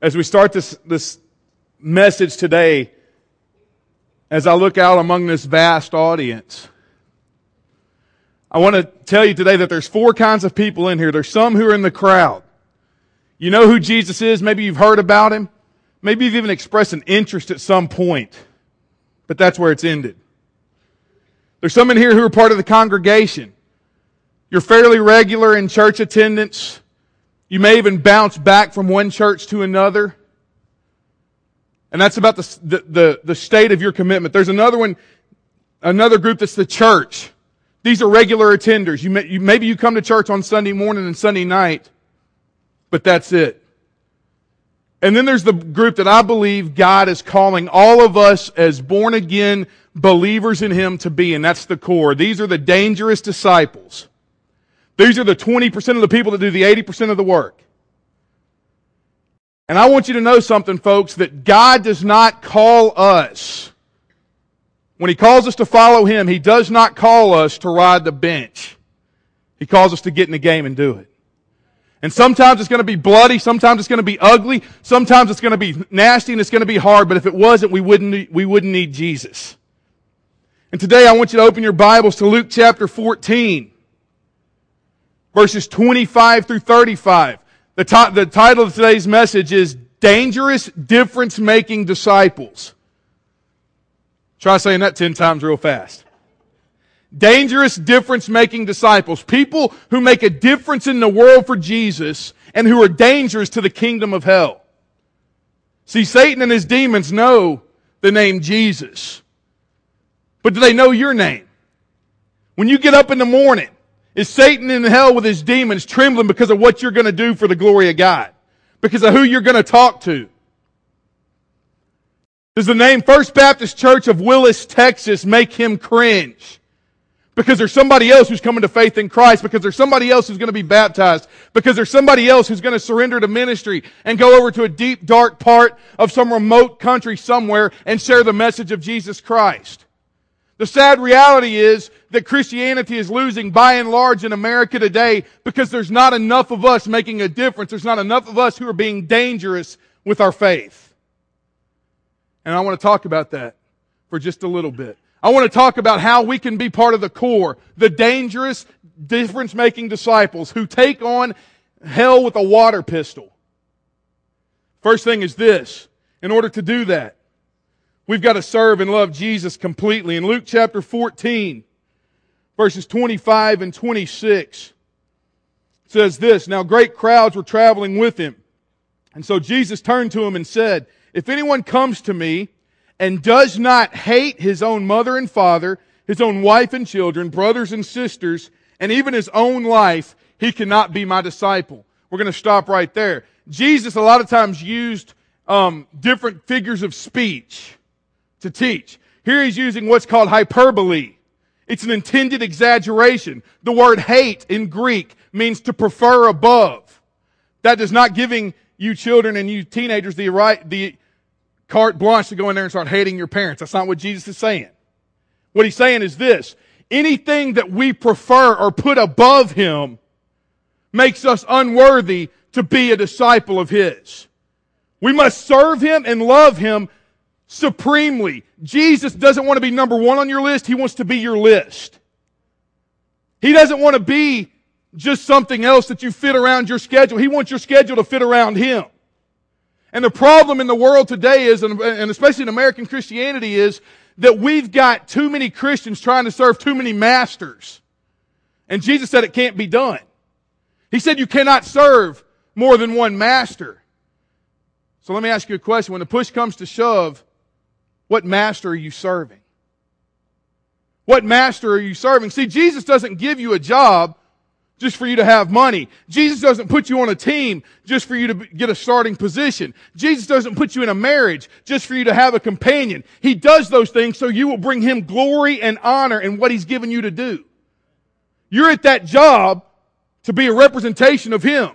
as we start this, this message today, as I look out among this vast audience, I want to tell you today that there's four kinds of people in here. There's some who are in the crowd. You know who Jesus is. Maybe you've heard about him. Maybe you've even expressed an interest at some point. But that's where it's ended. There's some in here who are part of the congregation. You're fairly regular in church attendance. You may even bounce back from one church to another. And that's about the, the, the, the state of your commitment. There's another one, another group that's the church. These are regular attenders. You, may, you maybe you come to church on Sunday morning and Sunday night, but that's it. And then there's the group that I believe God is calling all of us as born again believers in Him to be, and that's the core. These are the dangerous disciples. These are the 20% of the people that do the 80% of the work. And I want you to know something, folks, that God does not call us. When He calls us to follow Him, He does not call us to ride the bench. He calls us to get in the game and do it. And sometimes it's going to be bloody, sometimes it's going to be ugly, sometimes it's going to be nasty and it's going to be hard, but if it wasn't, we wouldn't, we wouldn't need Jesus. And today I want you to open your Bibles to Luke chapter 14 verses 25 through 35. The, t- the title of today's message is Dangerous Difference Making Disciples. Try saying that 10 times real fast. Dangerous difference making disciples. People who make a difference in the world for Jesus and who are dangerous to the kingdom of hell. See, Satan and his demons know the name Jesus. But do they know your name? When you get up in the morning is Satan in hell with his demons trembling because of what you're going to do for the glory of God? Because of who you're going to talk to? Does the name First Baptist Church of Willis, Texas make him cringe? Because there's somebody else who's coming to faith in Christ, because there's somebody else who's going to be baptized, because there's somebody else who's going to surrender to ministry and go over to a deep, dark part of some remote country somewhere and share the message of Jesus Christ. The sad reality is that Christianity is losing by and large in America today because there's not enough of us making a difference. There's not enough of us who are being dangerous with our faith. And I want to talk about that for just a little bit. I want to talk about how we can be part of the core, the dangerous, difference making disciples who take on hell with a water pistol. First thing is this. In order to do that, We've got to serve and love Jesus completely. In Luke chapter 14, verses 25 and 26, says this, Now great crowds were traveling with him. And so Jesus turned to him and said, If anyone comes to me and does not hate his own mother and father, his own wife and children, brothers and sisters, and even his own life, he cannot be my disciple. We're going to stop right there. Jesus a lot of times used um, different figures of speech to teach. Here he's using what's called hyperbole. It's an intended exaggeration. The word hate in Greek means to prefer above. That is not giving you children and you teenagers the right, the carte blanche to go in there and start hating your parents. That's not what Jesus is saying. What he's saying is this. Anything that we prefer or put above him makes us unworthy to be a disciple of his. We must serve him and love him supremely. Jesus doesn't want to be number one on your list. He wants to be your list. He doesn't want to be just something else that you fit around your schedule. He wants your schedule to fit around Him. And the problem in the world today is, and especially in American Christianity is, that we've got too many Christians trying to serve too many masters. And Jesus said it can't be done. He said you cannot serve more than one master. So let me ask you a question. When the push comes to shove, what master are you serving? What master are you serving? See, Jesus doesn't give you a job just for you to have money. Jesus doesn't put you on a team just for you to get a starting position. Jesus doesn't put you in a marriage just for you to have a companion. He does those things so you will bring him glory and honor in what he's given you to do. You're at that job to be a representation of him.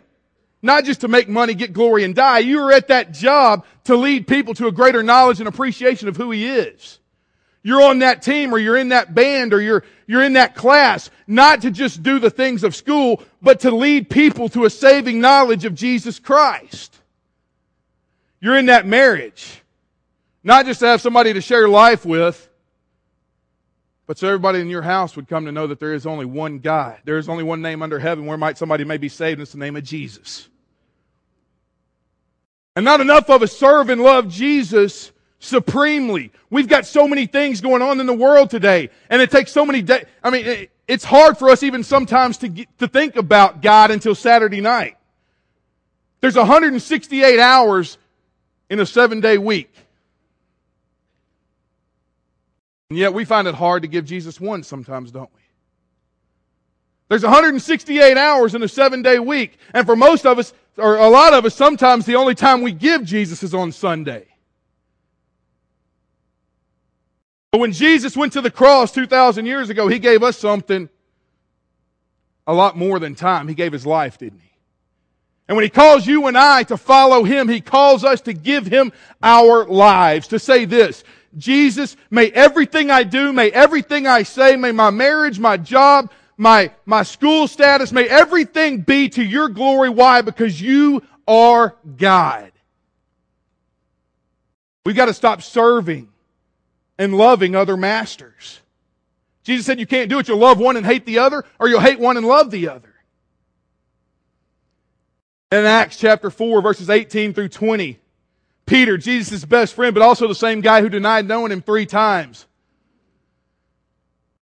Not just to make money, get glory, and die. You are at that job to lead people to a greater knowledge and appreciation of who He is. You're on that team or you're in that band or you're, you're in that class, not to just do the things of school, but to lead people to a saving knowledge of Jesus Christ. You're in that marriage. Not just to have somebody to share life with, but so everybody in your house would come to know that there is only one God. There is only one name under heaven where might somebody may be saved, and it's the name of Jesus. And not enough of us serve and love Jesus supremely. We've got so many things going on in the world today, and it takes so many days. I mean, it's hard for us even sometimes to get, to think about God until Saturday night. There's 168 hours in a seven day week. And yet we find it hard to give Jesus one sometimes, don't we? There's 168 hours in a seven day week. And for most of us, or a lot of us, sometimes the only time we give Jesus is on Sunday. But when Jesus went to the cross 2,000 years ago, He gave us something a lot more than time. He gave His life, didn't He? And when He calls you and I to follow Him, He calls us to give Him our lives, to say this, Jesus, may everything I do, may everything I say, may my marriage, my job, my, my school status, may everything be to your glory. Why? Because you are God. We've got to stop serving and loving other masters. Jesus said you can't do it. You'll love one and hate the other, or you'll hate one and love the other. In Acts chapter 4, verses 18 through 20, Peter, Jesus' best friend, but also the same guy who denied knowing him three times,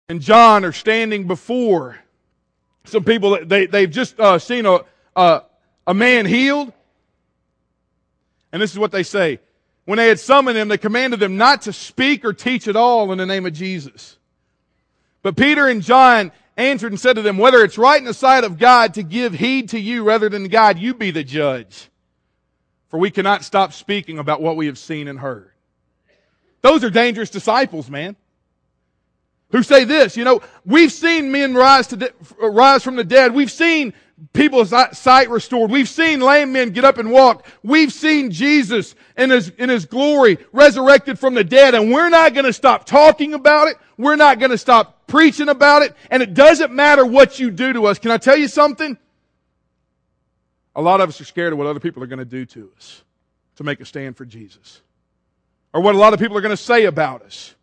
and John are standing before some people that they, they've just uh, seen a, a, a man healed. And this is what they say. When they had summoned him, they commanded them not to speak or teach at all in the name of Jesus. But Peter and John answered and said to them, whether it's right in the sight of God to give heed to you rather than God, you be the judge. For we cannot stop speaking about what we have seen and heard. Those are dangerous disciples, man. Who say this, you know, we've seen men rise to de- rise from the dead. We've seen people's sight restored. We've seen lame men get up and walk. We've seen Jesus in his, in his glory resurrected from the dead. And we're not going to stop talking about it. We're not going to stop preaching about it. And it doesn't matter what you do to us. Can I tell you something? A lot of us are scared of what other people are going to do to us to make a stand for Jesus. Or what a lot of people are going to say about us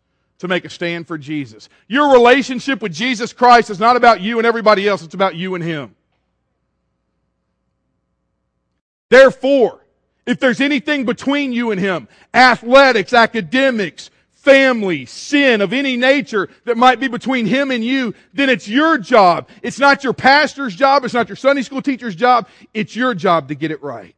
to make a stand for Jesus. Your relationship with Jesus Christ is not about you and everybody else. It's about you and Him. Therefore, if there's anything between you and him, athletics, academics, family, sin of any nature that might be between him and you, then it's your job. It's not your pastor's job. It's not your Sunday school teacher's job. It's your job to get it right.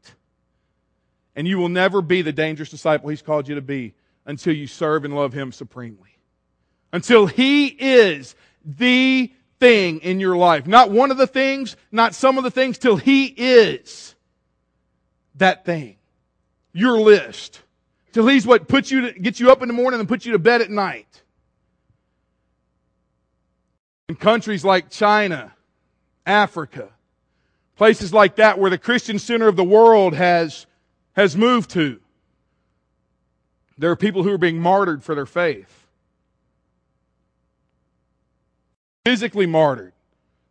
And you will never be the dangerous disciple he's called you to be until you serve and love him supremely. Until he is the thing in your life. Not one of the things, not some of the things, till he is that thing. Your list. Till he's what puts you to, gets you up in the morning and puts you to bed at night. In countries like China, Africa, places like that where the Christian center of the world has, has moved to, there are people who are being martyred for their faith. Physically martyred.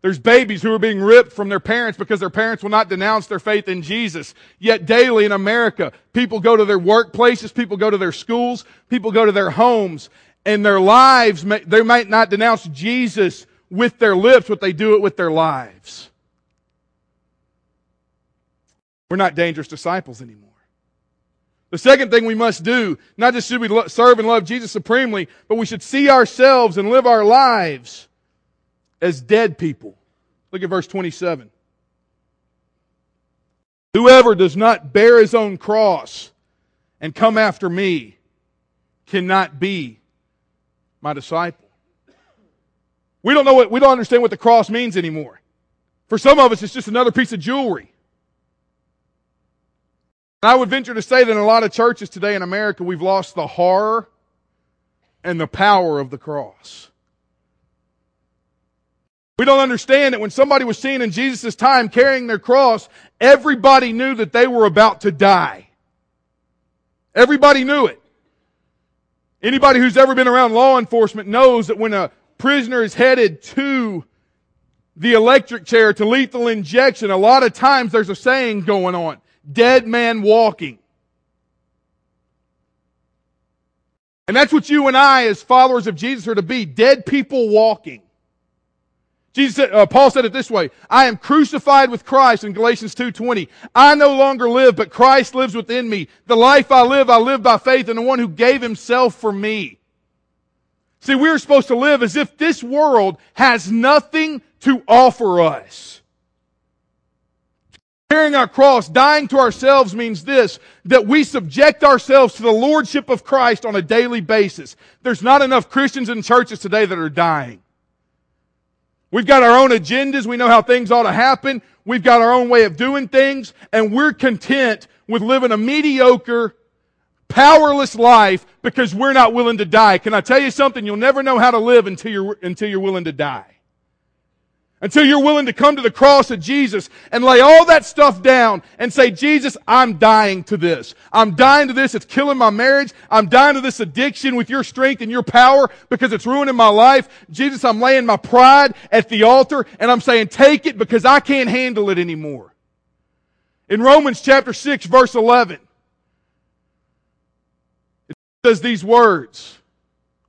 There's babies who are being ripped from their parents because their parents will not denounce their faith in Jesus. Yet daily in America, people go to their workplaces, people go to their schools, people go to their homes, and their lives, they might not denounce Jesus with their lips, but they do it with their lives. We're not dangerous disciples anymore. The second thing we must do, not just should we serve and love Jesus supremely, but we should see ourselves and live our lives as dead people. Look at verse 27. Whoever does not bear his own cross and come after me cannot be my disciple. We don't know what, we don't understand what the cross means anymore. For some of us, it's just another piece of jewelry. I would venture to say that in a lot of churches today in America, we've lost the horror and the power of the cross. We don't understand that when somebody was seen in Jesus' time carrying their cross, everybody knew that they were about to die. Everybody knew it. Anybody who's ever been around law enforcement knows that when a prisoner is headed to the electric chair to lethal injection, a lot of times there's a saying going on. Dead man walking. And that's what you and I, as followers of Jesus, are to be dead people walking. Jesus said, uh, Paul said it this way, I am crucified with Christ in Galatians 2.20. I no longer live, but Christ lives within me. The life I live, I live by faith in the one who gave himself for me. See, we're supposed to live as if this world has nothing to offer us. Carrying our cross, dying to ourselves means this, that we subject ourselves to the Lordship of Christ on a daily basis. There's not enough Christians in churches today that are dying. We've got our own agendas. We know how things ought to happen. We've got our own way of doing things, and we're content with living a mediocre, powerless life because we're not willing to die. Can I tell you something? You'll never know how to live until you're, until you're willing to die. Until you're willing to come to the cross of Jesus and lay all that stuff down and say, Jesus, I'm dying to this. I'm dying to this. It's killing my marriage. I'm dying to this addiction with your strength and your power because it's ruining my life. Jesus, I'm laying my pride at the altar and I'm saying, take it because I can't handle it anymore. In Romans chapter 6 verse 11, it says these words.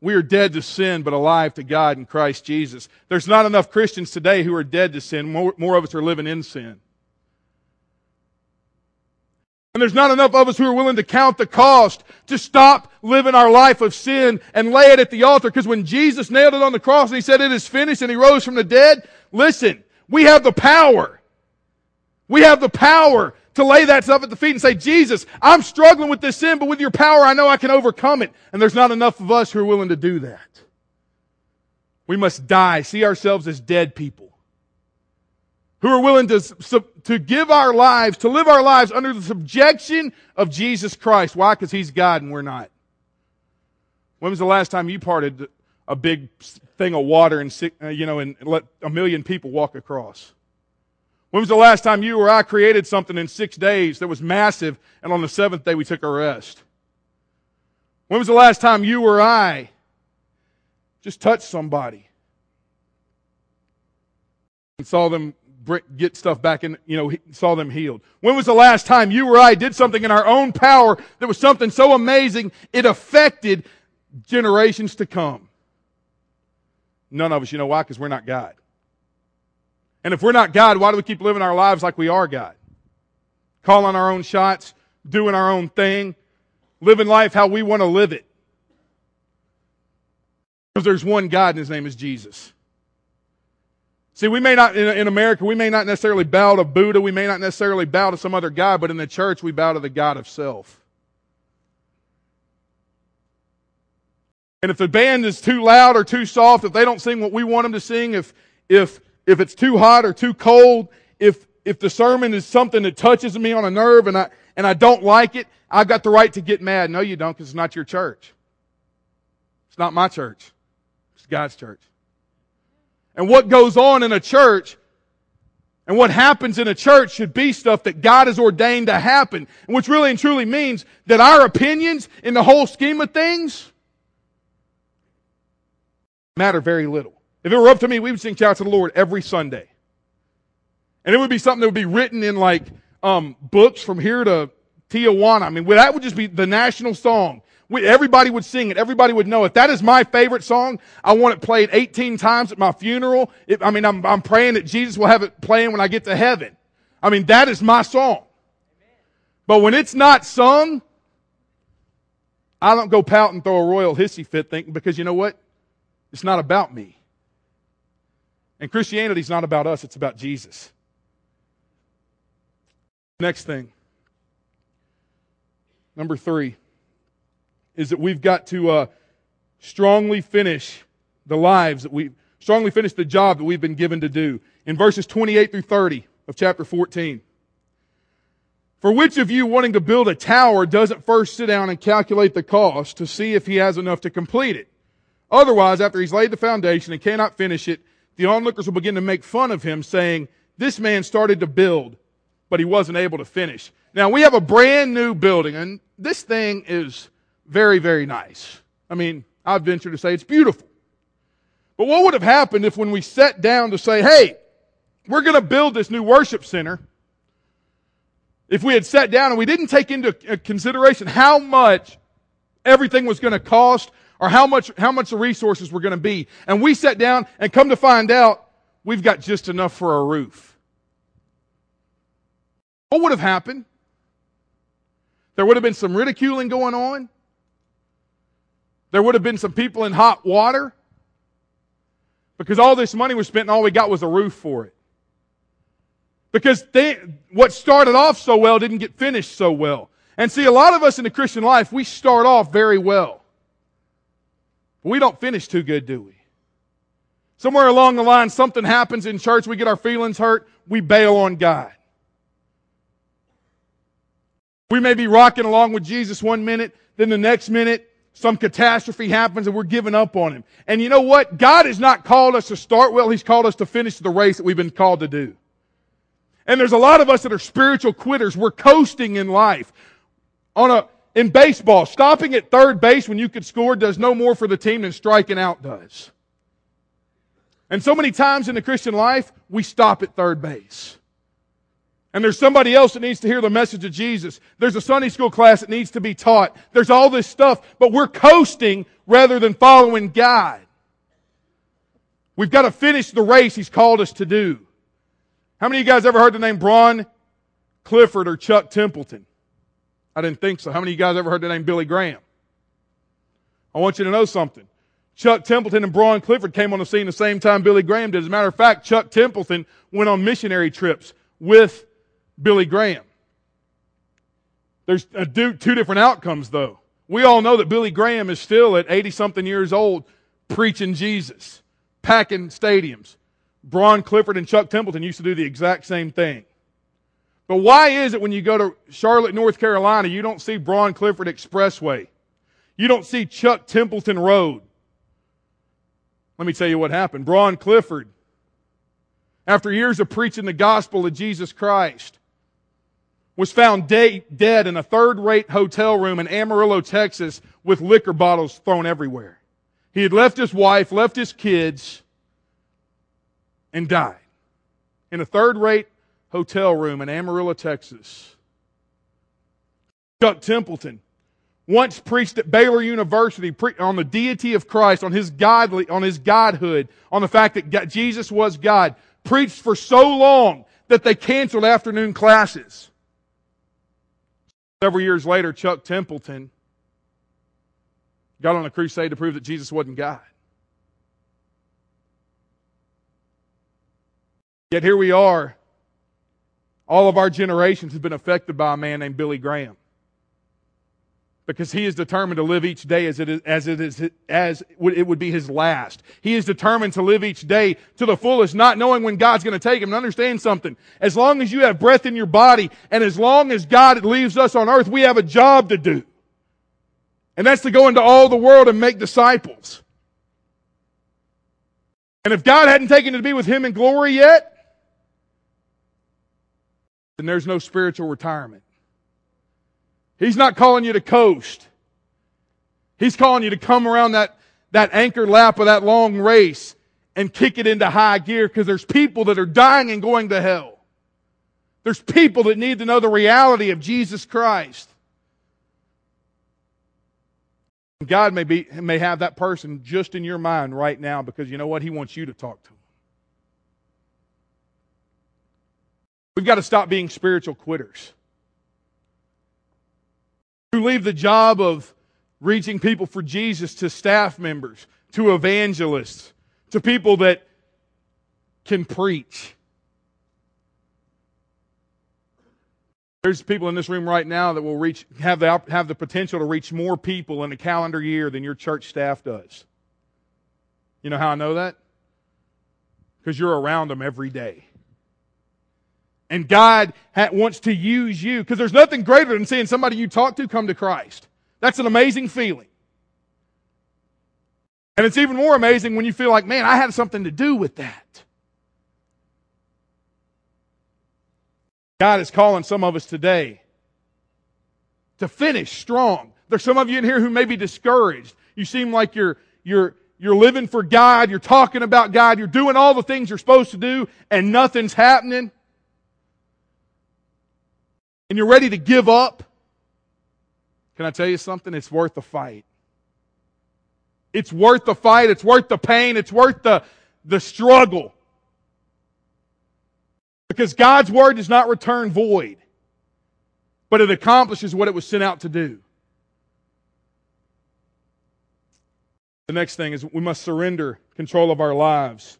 We are dead to sin, but alive to God in Christ Jesus. There's not enough Christians today who are dead to sin. More, more of us are living in sin. And there's not enough of us who are willing to count the cost to stop living our life of sin and lay it at the altar. Because when Jesus nailed it on the cross and he said it is finished and he rose from the dead, listen, we have the power. We have the power to lay that stuff at the feet and say, Jesus, I'm struggling with this sin, but with your power, I know I can overcome it. And there's not enough of us who are willing to do that. We must die, see ourselves as dead people who are willing to, to give our lives, to live our lives under the subjection of Jesus Christ. Why? Because He's God and we're not. When was the last time you parted a big thing of water and, uh, you know, and let a million people walk across? When was the last time you or I created something in six days that was massive and on the seventh day we took a rest? When was the last time you or I just touched somebody and saw them get stuff back and you know, saw them healed? When was the last time you or I did something in our own power that was something so amazing it affected generations to come? None of us, you know why? Because we're not God. And if we're not God, why do we keep living our lives like we are God? Calling our own shots, doing our own thing, living life how we want to live it. Because there's one God and his name is Jesus. See, we may not, in, America, we may not necessarily bow to Buddha, we may not necessarily bow to some other God, but in the church, we bow to the God of self. And if the band is too loud or too soft, if they don't sing what we want them to sing, if, if if it's too hot or too cold, if, if the sermon is something that touches me on a nerve and I, and I don't like it, I've got the right to get mad. No, you don't, because it's not your church. It's not my church. It's God's church. And what goes on in a church and what happens in a church should be stuff that God has ordained to happen. Which really and truly means that our opinions in the whole scheme of things matter very little. If it were up to me, we would sing Shout to the Lord every Sunday. And it would be something that would be written in like um, books from here to Tijuana. I mean, that would just be the national song. We, everybody would sing it. Everybody would know it. That is my favorite song. I want it played 18 times at my funeral. It, I mean, I'm, I'm praying that Jesus will have it playing when I get to heaven. I mean, that is my song. But when it's not sung, I don't go pout and throw a royal hissy fit thinking because you know what? It's not about me. And Christianity is not about us, it's about Jesus. Next thing. Number three is that we've got to uh, strongly finish the lives that we strongly finish the job that we've been given to do. In verses 28 through 30 of chapter 14. For which of you wanting to build a tower doesn't first sit down and calculate the cost to see if he has enough to complete it? Otherwise, after he's laid the foundation and cannot finish it, the onlookers will begin to make fun of him, saying, This man started to build, but he wasn't able to finish. Now, we have a brand new building, and this thing is very, very nice. I mean, I venture to say it's beautiful. But what would have happened if when we sat down to say, hey, we're going to build this new worship center, if we had sat down and we didn't take into consideration how much everything was going to cost or how much, how much the resources were going to be. And we sat down and come to find out we've got just enough for a roof. What would have happened? There would have been some ridiculing going on. There would have been some people in hot water because all this money was spent and all we got was a roof for it. Because they, what started off so well didn't get finished so well. And see, a lot of us in the Christian life, we start off very well. But we don't finish too good, do we? Somewhere along the line, something happens in church, we get our feelings hurt, we bail on God. We may be rocking along with Jesus one minute, then the next minute, some catastrophe happens and we're giving up on Him. And you know what? God has not called us to start well, He's called us to finish the race that we've been called to do. And there's a lot of us that are spiritual quitters. We're coasting in life. On a, in baseball, stopping at third base when you could score does no more for the team than striking out does. And so many times in the Christian life, we stop at third base. And there's somebody else that needs to hear the message of Jesus. There's a Sunday school class that needs to be taught. There's all this stuff, but we're coasting rather than following God. We've got to finish the race He's called us to do. How many of you guys ever heard the name Bron Clifford or Chuck Templeton? I didn't think so. How many of you guys ever heard the name Billy Graham? I want you to know something. Chuck Templeton and Bron Clifford came on the scene the same time Billy Graham did. As a matter of fact, Chuck Templeton went on missionary trips with Billy Graham. There's two different outcomes, though. We all know that Billy Graham is still at 80 something years old preaching Jesus, packing stadiums. Bron Clifford and Chuck Templeton used to do the exact same thing. But why is it when you go to Charlotte, North Carolina, you don't see Bron Clifford Expressway? You don't see Chuck Templeton Road. Let me tell you what happened. Bron Clifford, after years of preaching the gospel of Jesus Christ, was found de- dead in a third rate hotel room in Amarillo, Texas, with liquor bottles thrown everywhere. He had left his wife, left his kids, and died in a third rate hotel room in Amarillo, Texas. Chuck Templeton once preached at Baylor University on the deity of Christ, on his godly, on his godhood, on the fact that God, Jesus was God. Preached for so long that they canceled afternoon classes. Several years later, Chuck Templeton got on a crusade to prove that Jesus wasn't God. Yet here we are. All of our generations have been affected by a man named Billy Graham. Because he is determined to live each day as it is, as it is, as it would be his last. He is determined to live each day to the fullest, not knowing when God's going to take him. And understand something. As long as you have breath in your body, and as long as God leaves us on earth, we have a job to do. And that's to go into all the world and make disciples. And if God hadn't taken to be with him in glory yet, then there's no spiritual retirement. He's not calling you to coast. He's calling you to come around that, that anchored lap of that long race and kick it into high gear because there's people that are dying and going to hell. There's people that need to know the reality of Jesus Christ. God may be, may have that person just in your mind right now because you know what? He wants you to talk to him. We've got to stop being spiritual quitters. Who leave the job of reaching people for Jesus to staff members, to evangelists, to people that can preach. There's people in this room right now that will reach, have the, have the potential to reach more people in a calendar year than your church staff does. You know how I know that? Because you're around them every day. And God wants to use you because there's nothing greater than seeing somebody you talk to come to Christ. That's an amazing feeling. And it's even more amazing when you feel like, man, I had something to do with that. God is calling some of us today to finish strong. There's some of you in here who may be discouraged. You seem like you're, you're, you're living for God, you're talking about God, you're doing all the things you're supposed to do, and nothing's happening. And you're ready to give up, Can I tell you something? It's worth the fight. It's worth the fight. It's worth the pain. It's worth the, the struggle. Because God's word does not return void, but it accomplishes what it was sent out to do. The next thing is we must surrender control of our lives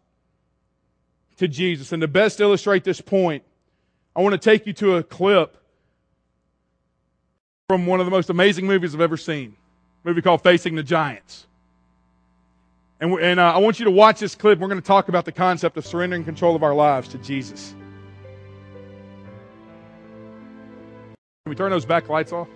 to Jesus. And to best illustrate this point, I want to take you to a clip from one of the most amazing movies I've ever seen. A movie called Facing the Giants. And, and uh, I want you to watch this clip. We're going to talk about the concept of surrendering control of our lives to Jesus. Can we turn those back lights off?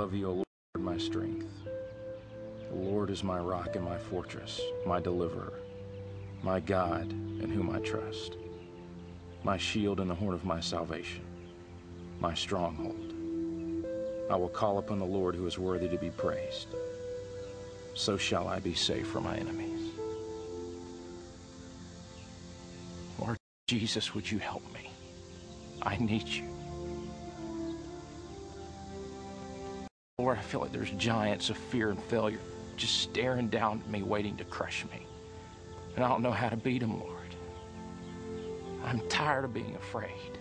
Love you, O Lord, my strength. The Lord is my rock and my fortress, my deliverer, my God in whom I trust, my shield and the horn of my salvation, my stronghold. I will call upon the Lord who is worthy to be praised. So shall I be safe from my enemies. Lord Jesus, would you help me? I need you. Lord, I feel like there's giants of fear and failure just staring down at me, waiting to crush me. And I don't know how to beat them, Lord. I'm tired of being afraid.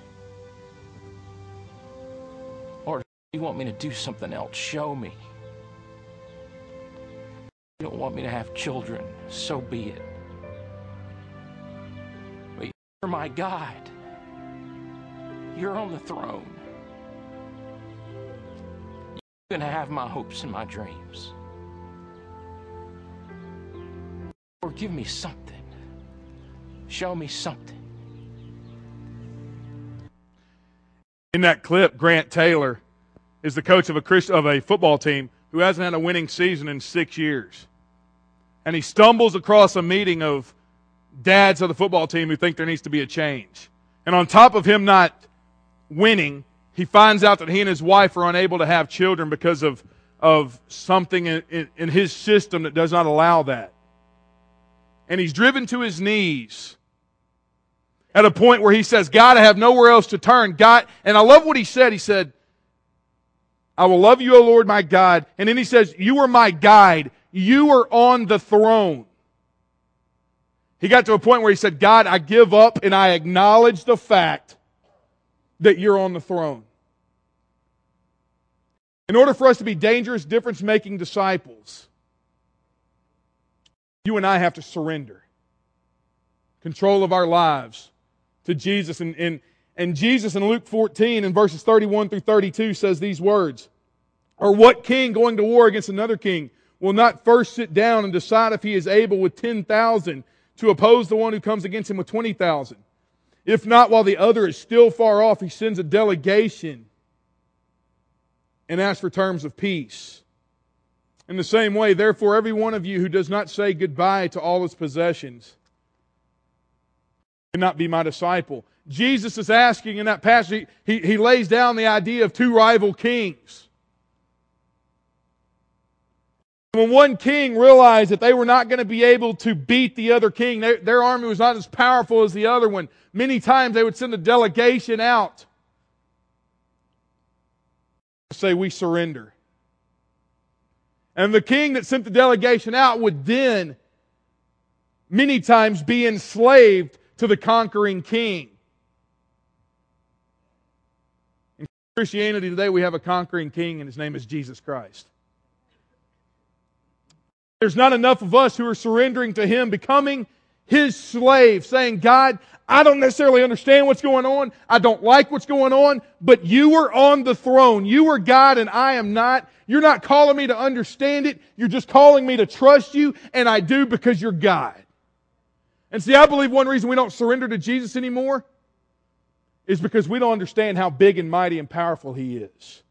Lord, you want me to do something else, show me. You don't want me to have children, so be it. But you're my God. You're on the throne to have my hopes and my dreams. Or give me something. Show me something. In that clip, Grant Taylor is the coach of a Christ, of a football team who hasn't had a winning season in six years. And he stumbles across a meeting of dads of the football team who think there needs to be a change. And on top of him not winning, he finds out that he and his wife are unable to have children because of, of something in, in, in his system that does not allow that. And he's driven to his knees at a point where he says, God, I have nowhere else to turn. God, and I love what he said. He said, I will love you, O Lord, my God. And then he says, You are my guide. You are on the throne. He got to a point where he said, God, I give up and I acknowledge the fact that you're on the throne. In order for us to be dangerous, difference making disciples, you and I have to surrender control of our lives to Jesus. And, and, and Jesus in Luke 14 in verses 31 through 32 says these words Or what king going to war against another king will not first sit down and decide if he is able with 10,000 to oppose the one who comes against him with 20,000? If not, while the other is still far off, he sends a delegation and ask for terms of peace. In the same way, therefore, every one of you who does not say goodbye to all his possessions cannot be my disciple. Jesus is asking in that passage, he, he lays down the idea of two rival kings. When one king realized that they were not going to be able to beat the other king, their, their army was not as powerful as the other one, many times they would send a delegation out say we surrender. And the king that sent the delegation out would then many times be enslaved to the conquering king. In Christianity today, we have a conquering king, and his name is Jesus Christ. There's not enough of us who are surrendering to him, becoming his slave, saying, God, I don't necessarily understand what's going on. I don't like what's going on, but you are on the throne. You are God and I am not. You're not calling me to understand it. You're just calling me to trust you, and I do because you're God. And see, I believe one reason we don't surrender to Jesus anymore is because we don't understand how big and mighty and powerful He is.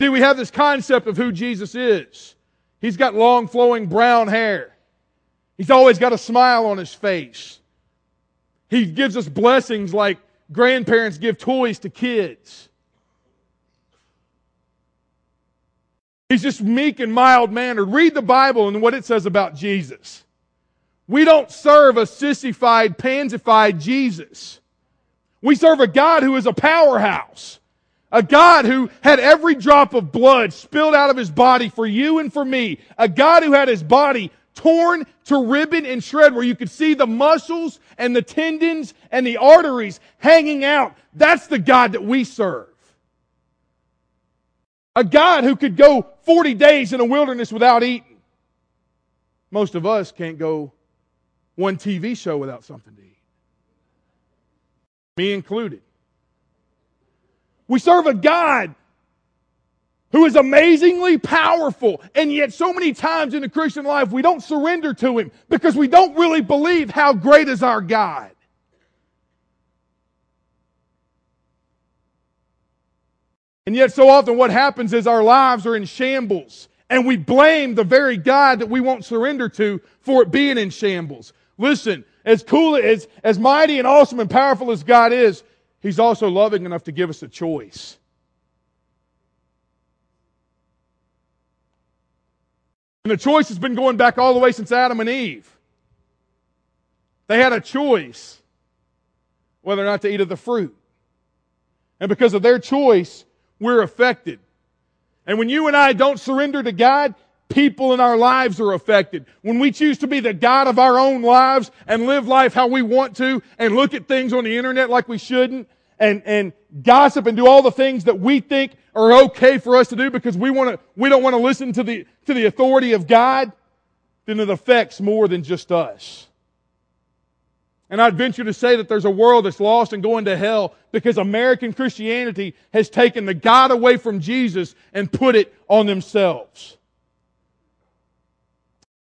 See, we have this concept of who Jesus is. He's got long flowing brown hair. He's always got a smile on his face. He gives us blessings like grandparents give toys to kids. He's just meek and mild mannered. Read the Bible and what it says about Jesus. We don't serve a sissified, pansified Jesus. We serve a God who is a powerhouse. A God who had every drop of blood spilled out of his body for you and for me. A God who had his body torn to ribbon and shred where you could see the muscles and the tendons and the arteries hanging out. That's the God that we serve. A God who could go 40 days in a wilderness without eating. Most of us can't go one TV show without something to eat. Me included. We serve a God who is amazingly powerful. And yet, so many times in the Christian life, we don't surrender to Him because we don't really believe how great is our God. And yet, so often, what happens is our lives are in shambles, and we blame the very God that we won't surrender to for it being in shambles. Listen, as cool as, as mighty and awesome and powerful as God is, He's also loving enough to give us a choice. And the choice has been going back all the way since Adam and Eve. They had a choice whether or not to eat of the fruit. And because of their choice, we're affected. And when you and I don't surrender to God, people in our lives are affected. When we choose to be the God of our own lives and live life how we want to and look at things on the internet like we shouldn't and, and gossip and do all the things that we think are okay for us to do because we want to, we don't want to listen to the, to the authority of God, then it affects more than just us. And I'd venture to say that there's a world that's lost and going to hell because American Christianity has taken the God away from Jesus and put it on themselves.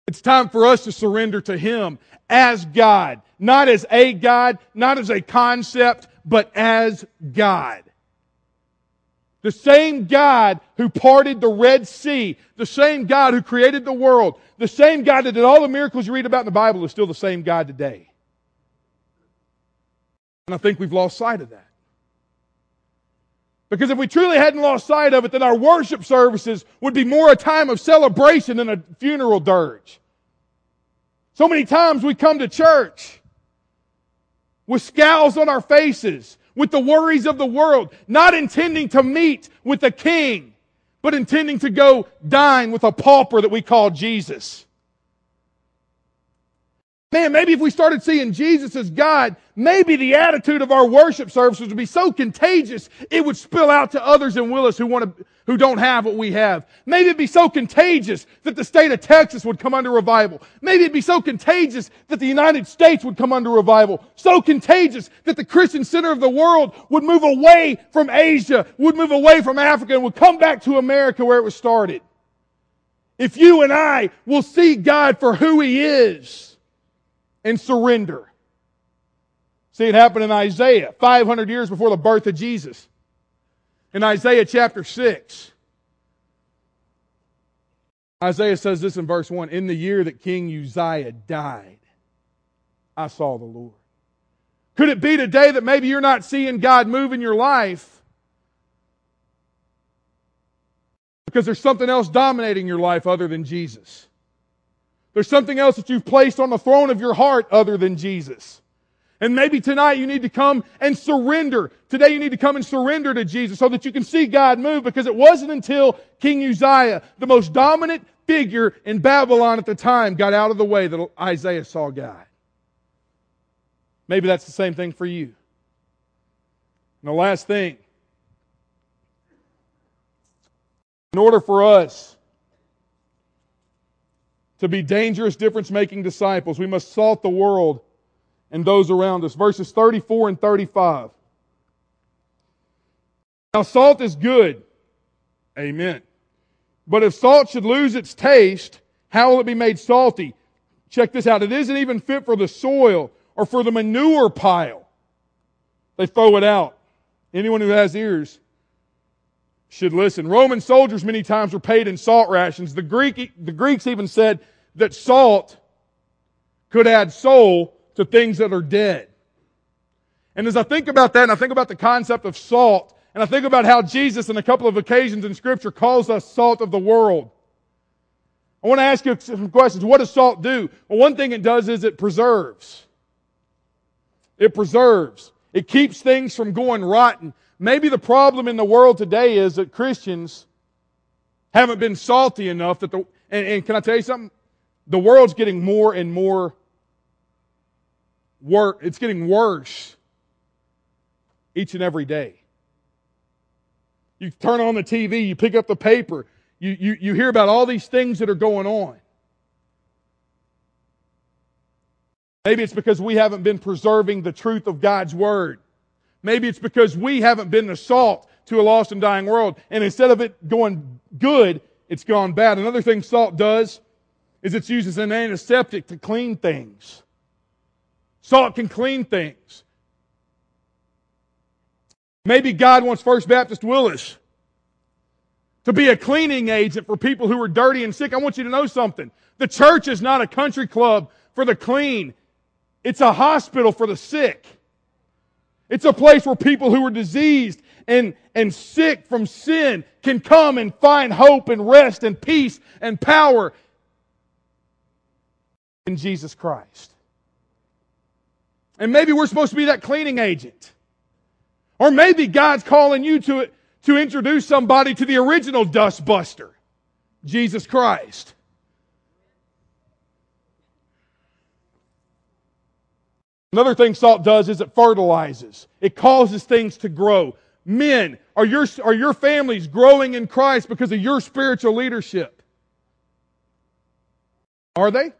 It's time for us to surrender to Him as God, not as a God, not as a concept, but as God. The same God who parted the Red Sea, the same God who created the world, the same God that did all the miracles you read about in the Bible is still the same God today. And I think we've lost sight of that. Because if we truly hadn't lost sight of it, then our worship services would be more a time of celebration than a funeral dirge. So many times we come to church with scowls on our faces, with the worries of the world, not intending to meet with the king, but intending to go dine with a pauper that we call Jesus. Man, maybe if we started seeing Jesus as God, maybe the attitude of our worship services would be so contagious it would spill out to others in Willis who want to, who don't have what we have. Maybe it'd be so contagious that the state of Texas would come under revival. Maybe it'd be so contagious that the United States would come under revival. So contagious that the Christian center of the world would move away from Asia, would move away from Africa, and would come back to America where it was started. If you and I will see God for who He is, and surrender. See, it happened in Isaiah, 500 years before the birth of Jesus. In Isaiah chapter 6, Isaiah says this in verse 1 In the year that King Uzziah died, I saw the Lord. Could it be today that maybe you're not seeing God move in your life because there's something else dominating your life other than Jesus? There's something else that you've placed on the throne of your heart other than Jesus. And maybe tonight you need to come and surrender. Today you need to come and surrender to Jesus so that you can see God move because it wasn't until King Uzziah, the most dominant figure in Babylon at the time, got out of the way that Isaiah saw God. Maybe that's the same thing for you. And the last thing, in order for us to be dangerous difference making disciples, we must salt the world and those around us. Verses 34 and 35. Now, salt is good. Amen. But if salt should lose its taste, how will it be made salty? Check this out. It isn't even fit for the soil or for the manure pile. They throw it out. Anyone who has ears should listen. Roman soldiers many times were paid in salt rations. The, Greek, the Greeks even said that salt could add soul to things that are dead. And as I think about that, and I think about the concept of salt, and I think about how Jesus, in a couple of occasions in Scripture, calls us salt of the world. I want to ask you some questions. What does salt do? Well, one thing it does is it preserves. It preserves. It keeps things from going rotten. Maybe the problem in the world today is that Christians haven't been salty enough that the, and, and can I tell you something? The world's getting more and more worse. It's getting worse each and every day. You turn on the TV, you pick up the paper, you, you, you hear about all these things that are going on. Maybe it's because we haven't been preserving the truth of God's Word. Maybe it's because we haven't been the salt to a lost and dying world. And instead of it going good, it's gone bad. Another thing salt does is it's used as an antiseptic to clean things. Salt can clean things. Maybe God wants First Baptist Willis to be a cleaning agent for people who are dirty and sick. I want you to know something. The church is not a country club for the clean. It's a hospital for the sick. It's a place where people who are diseased and, and sick from sin can come and find hope and rest and peace and power in Jesus Christ. And maybe we're supposed to be that cleaning agent. Or maybe God's calling you to, to introduce somebody to the original dustbuster, Jesus Christ. Another thing salt does is it fertilizes. It causes things to grow. Men, are your, are your families growing in Christ because of your spiritual leadership? Are they?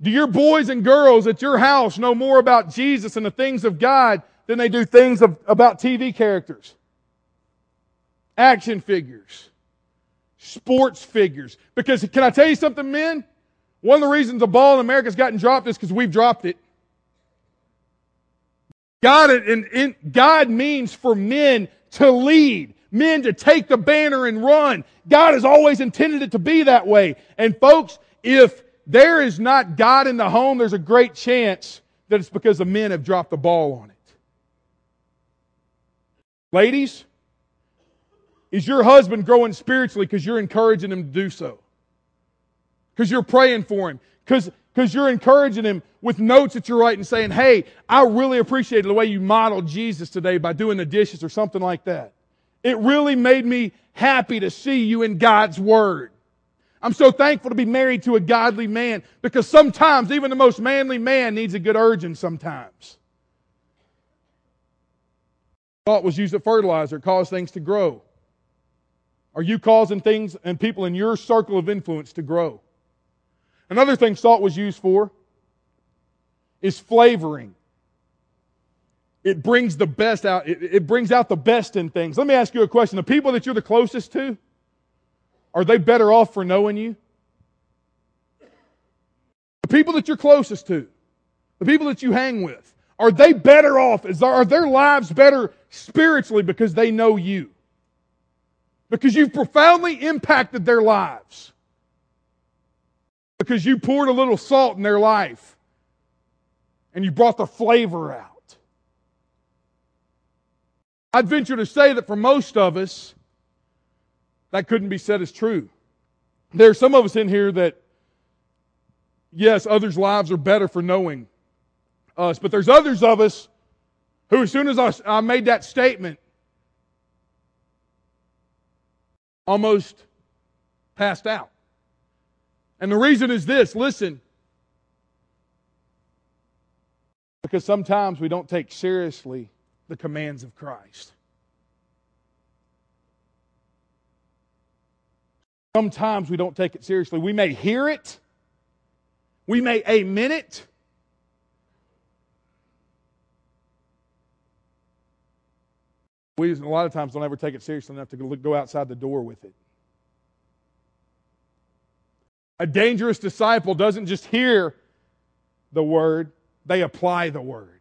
Do your boys and girls at your house know more about Jesus and the things of God than they do things of, about TV characters? Action figures. Sports figures. Because can I tell you something, men? One of the reasons the ball in America's gotten dropped is because we've dropped it. God, and, and God means for men to lead, men to take the banner and run. God has always intended it to be that way. And folks, if there is not God in the home, there's a great chance that it's because the men have dropped the ball on it. Ladies, is your husband growing spiritually because you're encouraging him to do so? Because you're praying for him? Because because you're encouraging him with notes that you're writing saying, Hey, I really appreciated the way you modeled Jesus today by doing the dishes or something like that. It really made me happy to see you in God's Word. I'm so thankful to be married to a godly man because sometimes even the most manly man needs a good urging sometimes. Salt was used as fertilizer, it caused things to grow. Are you causing things and people in your circle of influence to grow? Another thing salt was used for is flavoring. It brings the best out, it, it brings out the best in things. Let me ask you a question. The people that you're the closest to, are they better off for knowing you? The people that you're closest to, the people that you hang with, are they better off? Is, are their lives better spiritually because they know you? Because you've profoundly impacted their lives. Because you poured a little salt in their life and you brought the flavor out. I'd venture to say that for most of us, that couldn't be said as true. There are some of us in here that, yes, others' lives are better for knowing us. But there's others of us who, as soon as I, I made that statement, almost passed out. And the reason is this listen, because sometimes we don't take seriously the commands of Christ. Sometimes we don't take it seriously. We may hear it, we may amen it. We, a lot of times, don't ever take it seriously enough to go outside the door with it. A dangerous disciple doesn't just hear the word, they apply the word.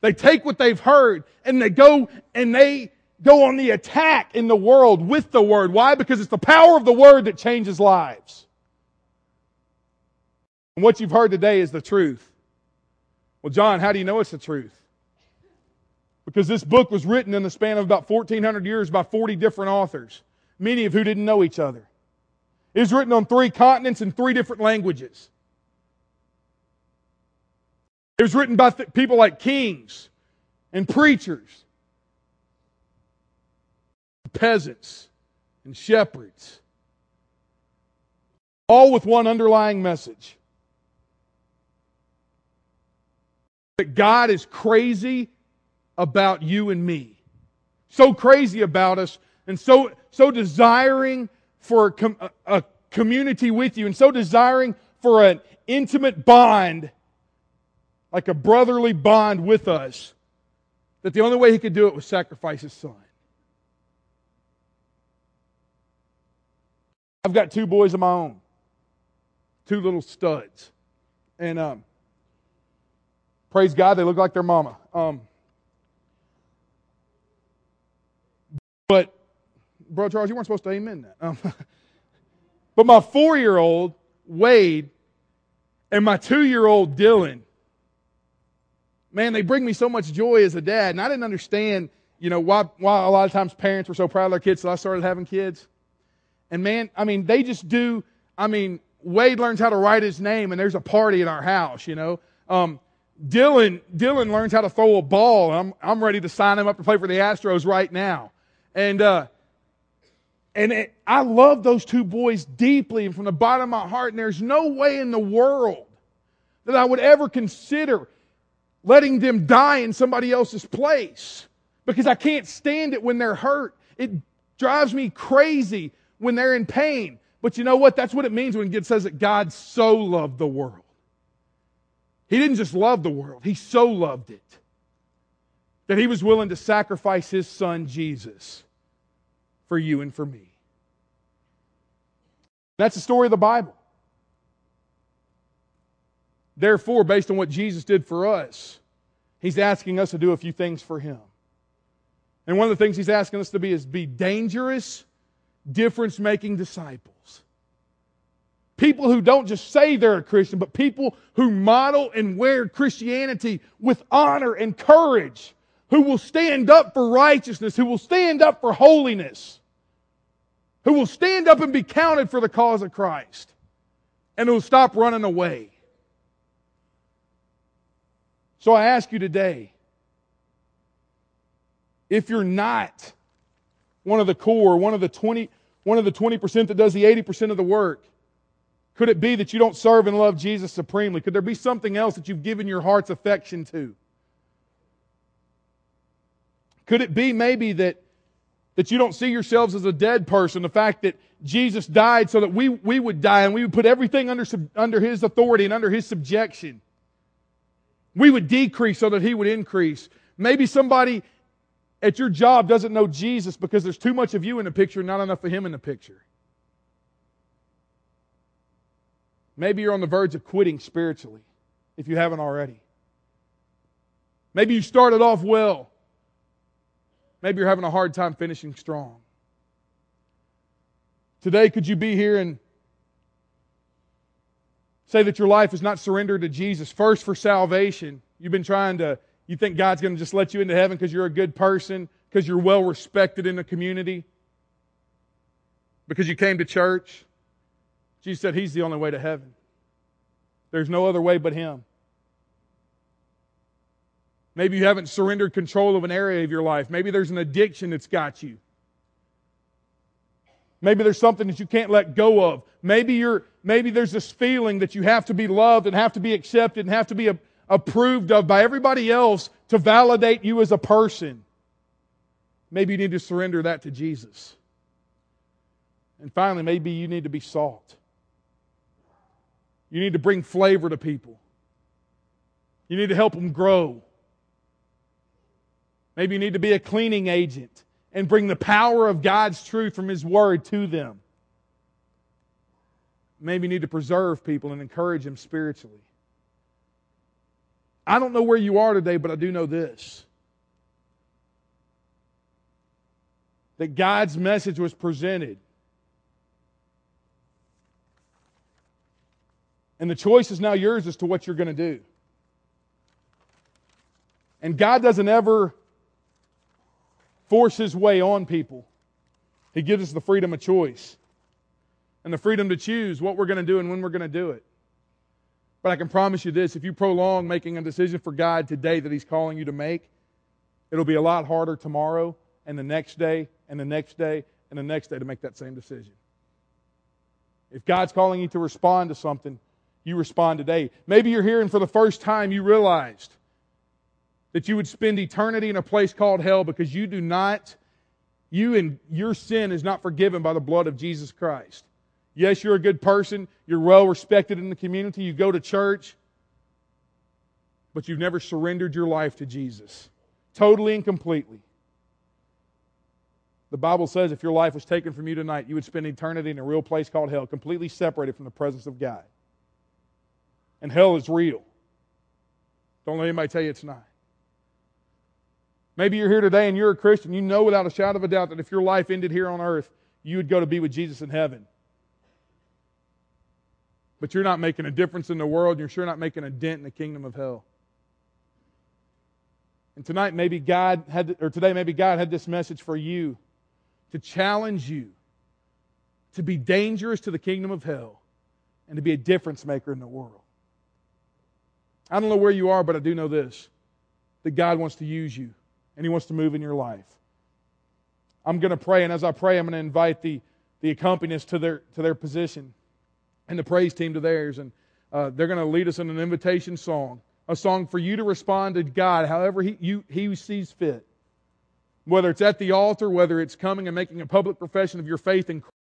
They take what they've heard and they go and they go on the attack in the world with the word. Why? Because it's the power of the word that changes lives. And what you've heard today is the truth. Well, Jon, how do you know it's the truth? Because this book was written in the span of about 1400 years by 40 different authors, many of who didn't know each other. It was written on three continents in three different languages. It was written by th- people like kings and preachers, peasants and shepherds, all with one underlying message that God is crazy about you and me. So crazy about us and so, so desiring for a, a community with you and so desiring for an intimate bond, like a brotherly bond with us, that the only way he could do it was sacrifice his son. I've got two boys of my own, two little studs. And um, praise God, they look like their mama. Um, but, Brother Charles, you weren't supposed to amen that. Um, But my four year old, Wade, and my two year old, Dylan, man, they bring me so much joy as a dad. And I didn't understand, you know, why, why a lot of times parents were so proud of their kids, so I started having kids. And man, I mean, they just do, I mean, Wade learns how to write his name, and there's a party in our house, you know. Um, Dylan, Dylan learns how to throw a ball. I'm, I'm ready to sign him up to play for the Astros right now. And, uh, and it, I love those two boys deeply and from the bottom of my heart. And there's no way in the world that I would ever consider letting them die in somebody else's place because I can't stand it when they're hurt. It drives me crazy when they're in pain. But you know what? That's what it means when it says that God so loved the world. He didn't just love the world, He so loved it that He was willing to sacrifice His Son, Jesus for you and for me. That's the story of the Bible. Therefore, based on what Jesus did for us, He's asking us to do a few things for Him. And one of the things He's asking us to be is be dangerous, difference making disciples. People who don't just say they're a Christian, but people who model and wear Christianity with honor and courage who will stand up for righteousness, who will stand up for holiness, who will stand up and be counted for the cause of Christ, and who will stop running away. So I ask you today if you're not one of the core, one of the 20, one of the 20% that does the 80% of the work, could it be that you don't serve and love Jesus supremely? Could there be something else that you've given your heart's affection to? Could it be maybe that, that you don't see yourselves as a dead person? The fact that Jesus died so that we, we would die and we would put everything under, under His authority and under His subjection. We would decrease so that He would increase. Maybe somebody at your job doesn't know Jesus because there's too much of you in the picture and not enough of Him in the picture. Maybe you're on the verge of quitting spiritually if you haven't already. Maybe you started off well Maybe you're having a hard time finishing strong. Today, could you be here and say that your life is not surrendered to Jesus first for salvation? You've been trying to, you think God's going to just let you into heaven because you're a good person, because you're well respected in the community, because you came to church. Jesus said He's the only way to heaven. There's no other way but Him. Maybe you haven't surrendered control of an area of your life. Maybe there's an addiction that's got you. Maybe there's something that you can't let go of. Maybe you're maybe there's this feeling that you have to be loved and have to be accepted and have to be a, approved of by everybody else to validate you as a person. Maybe you need to surrender that to Jesus. And finally, maybe you need to be salt. You need to bring flavor to people. You need to help them grow. Maybe you need to be a cleaning agent and bring the power of God's truth from His Word to them. Maybe you need to preserve people and encourage them spiritually. I don't know where you are today, but I do know this that God's message was presented. And the choice is now yours as to what you're going to do. And God doesn't ever force his way on people. He gives us the freedom of choice and the freedom to choose what we're going to do and when we're going to do it. But I can promise you this if you prolong making a decision for God today that He's calling you to make, it'll be a lot harder tomorrow and the next day and the next day and the next day to make that same decision. If God's calling you to respond to something, you respond today. Maybe you're hearing for the first time you realized that you would spend eternity in a place called hell because you do not, you and your sin is not forgiven by the blood of Jesus Christ. Yes, you're a good person. You're well respected in the community. You go to church. But you've never surrendered your life to Jesus totally and completely. The Bible says if your life was taken from you tonight, you would spend eternity in a real place called hell, completely separated from the presence of God. And hell is real. Don't let anybody tell you it's not. Maybe you're here today and you're a Christian. You know without a shadow of a doubt that if your life ended here on earth, you would go to be with Jesus in heaven. But you're not making a difference in the world. You're sure not making a dent in the kingdom of hell. And tonight, maybe God had, or today, maybe God had this message for you to challenge you to be dangerous to the kingdom of hell and to be a difference maker in the world. I don't know where you are, but I do know this that God wants to use you and He wants to move in your life. I'm going to pray, and as I pray, I'm going to invite the, the accompanists to their, to their position and the praise team to theirs. And uh, they're going to lead us in an invitation song, a song for you to respond to God however He, you, he sees fit. Whether it's at the altar, whether it's coming and making a public profession of your faith in Christ.